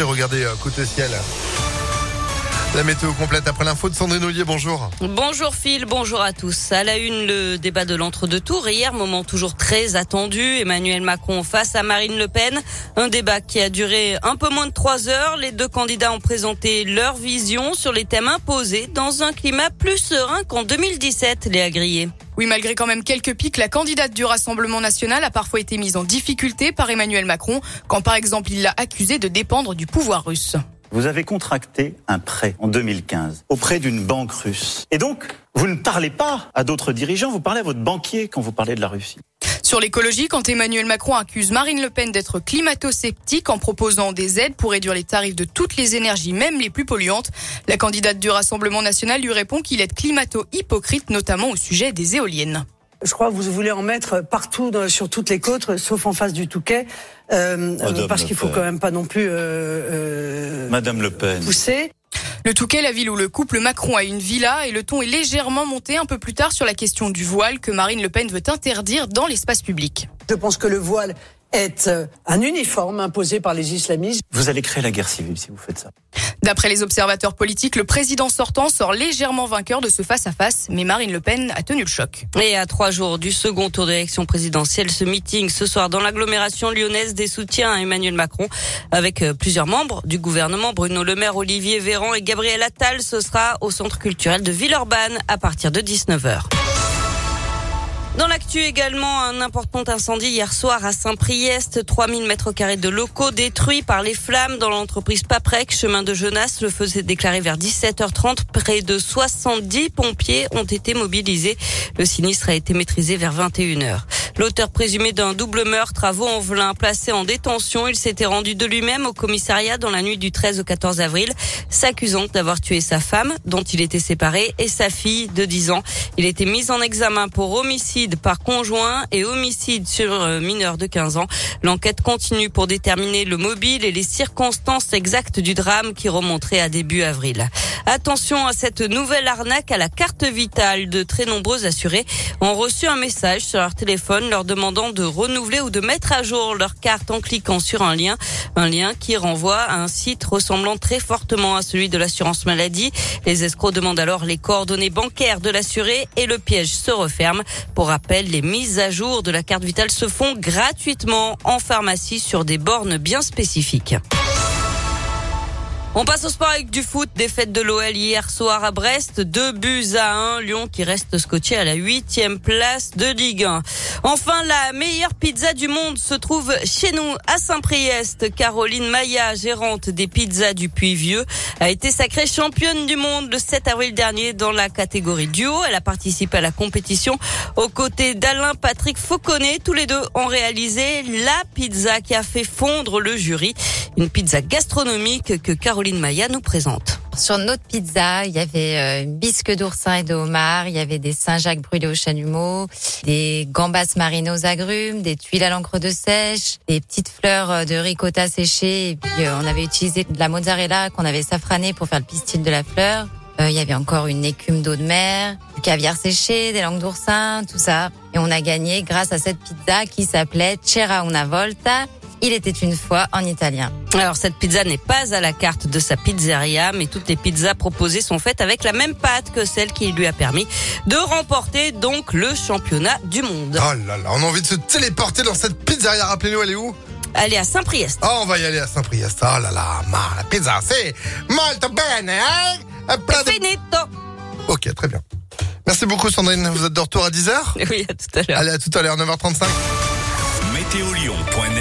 Regardez euh, côté ciel. La météo complète après l'info de Sandrine Ollier, bonjour. Bonjour Phil, bonjour à tous. À la une, le débat de l'entre-deux tours. Hier, moment toujours très attendu. Emmanuel Macron face à Marine Le Pen. Un débat qui a duré un peu moins de trois heures. Les deux candidats ont présenté leur vision sur les thèmes imposés dans un climat plus serein qu'en 2017, les agriers. Oui, malgré quand même quelques pics, la candidate du Rassemblement national a parfois été mise en difficulté par Emmanuel Macron, quand par exemple il l'a accusé de dépendre du pouvoir russe. Vous avez contracté un prêt en 2015 auprès d'une banque russe. Et donc, vous ne parlez pas à d'autres dirigeants, vous parlez à votre banquier quand vous parlez de la Russie. Sur l'écologie, quand Emmanuel Macron accuse Marine Le Pen d'être climato-sceptique en proposant des aides pour réduire les tarifs de toutes les énergies, même les plus polluantes, la candidate du Rassemblement national lui répond qu'il est climato-hypocrite, notamment au sujet des éoliennes. Je crois que vous voulez en mettre partout dans- sur toutes les côtes, sauf en face du Touquet, euh, parce qu'il faut quand même pas non plus euh, euh, Madame Le Pen. pousser. Le Touquet, la ville où le couple Macron a une villa, et le ton est légèrement monté un peu plus tard sur la question du voile que Marine Le Pen veut interdire dans l'espace public. Je pense que le voile est euh, un uniforme imposé par les islamistes. Vous allez créer la guerre civile si vous faites ça. D'après les observateurs politiques, le président sortant sort légèrement vainqueur de ce face-à-face, mais Marine Le Pen a tenu le choc. Et à trois jours du second tour d'élection présidentielle, ce meeting ce soir dans l'agglomération lyonnaise des soutiens à Emmanuel Macron avec euh, plusieurs membres du gouvernement, Bruno Le Maire, Olivier Véran et Gabriel Attal. Ce sera au centre culturel de Villeurbanne à partir de 19h. Dans l'actu également, un important incendie hier soir à Saint-Priest. 3000 mètres carrés de locaux détruits par les flammes dans l'entreprise Paprec, chemin de Genasse. Le feu s'est déclaré vers 17h30. Près de 70 pompiers ont été mobilisés. Le sinistre a été maîtrisé vers 21h. L'auteur présumé d'un double meurtre à Vaux-en-Velin, placé en détention, il s'était rendu de lui-même au commissariat dans la nuit du 13 au 14 avril, s'accusant d'avoir tué sa femme, dont il était séparé, et sa fille de 10 ans. Il était mis en examen pour homicide par conjoint et homicide sur euh, mineur de 15 ans. L'enquête continue pour déterminer le mobile et les circonstances exactes du drame qui remonterait à début avril. Attention à cette nouvelle arnaque à la carte vitale. De très nombreux assurés ont reçu un message sur leur téléphone leur demandant de renouveler ou de mettre à jour leur carte en cliquant sur un lien. Un lien qui renvoie à un site ressemblant très fortement à celui de l'assurance maladie. Les escrocs demandent alors les coordonnées bancaires de l'assuré et le piège se referme. Pour rappel, les mises à jour de la carte vitale se font gratuitement en pharmacie sur des bornes bien spécifiques. On passe au sport avec du foot. Défaite de l'OL hier soir à Brest. Deux buts à un. Lyon qui reste scotché à la huitième place de Ligue 1. Enfin, la meilleure pizza du monde se trouve chez nous à Saint-Priest. Caroline Maya, gérante des pizzas du Puy-Vieux, a été sacrée championne du monde le 7 avril dernier dans la catégorie duo. Elle a participé à la compétition aux côtés d'Alain Patrick Fauconnet. Tous les deux ont réalisé la pizza qui a fait fondre le jury. Une pizza gastronomique que Caroline Maya nous présente. Sur notre pizza, il y avait euh, une bisque d'oursin et de homard, il y avait des Saint-Jacques brûlés au chalumeau, des gambas marinées aux agrumes, des tuiles à l'encre de sèche, des petites fleurs euh, de ricotta séchées, et puis euh, on avait utilisé de la mozzarella qu'on avait safrané pour faire le pistil de la fleur. Euh, il y avait encore une écume d'eau de mer, du caviar séché, des langues d'oursin, tout ça. Et on a gagné grâce à cette pizza qui s'appelait Cera una volta. Il était une fois en italien. Alors cette pizza n'est pas à la carte de sa pizzeria, mais toutes les pizzas proposées sont faites avec la même pâte que celle qui lui a permis de remporter donc le championnat du monde. Oh là là, on a envie de se téléporter dans cette pizzeria. Rappelez-nous, elle est où? Allez à Saint-Priest. Ah, on va y aller à Saint-Priest. Oh là là, ma la pizza, c'est molto bene, hein? Finito. Ok, très bien. Merci beaucoup Sandrine, vous êtes de retour à 10h Oui, à tout à l'heure. Allez, à tout à l'heure, 9h35. Météolion.net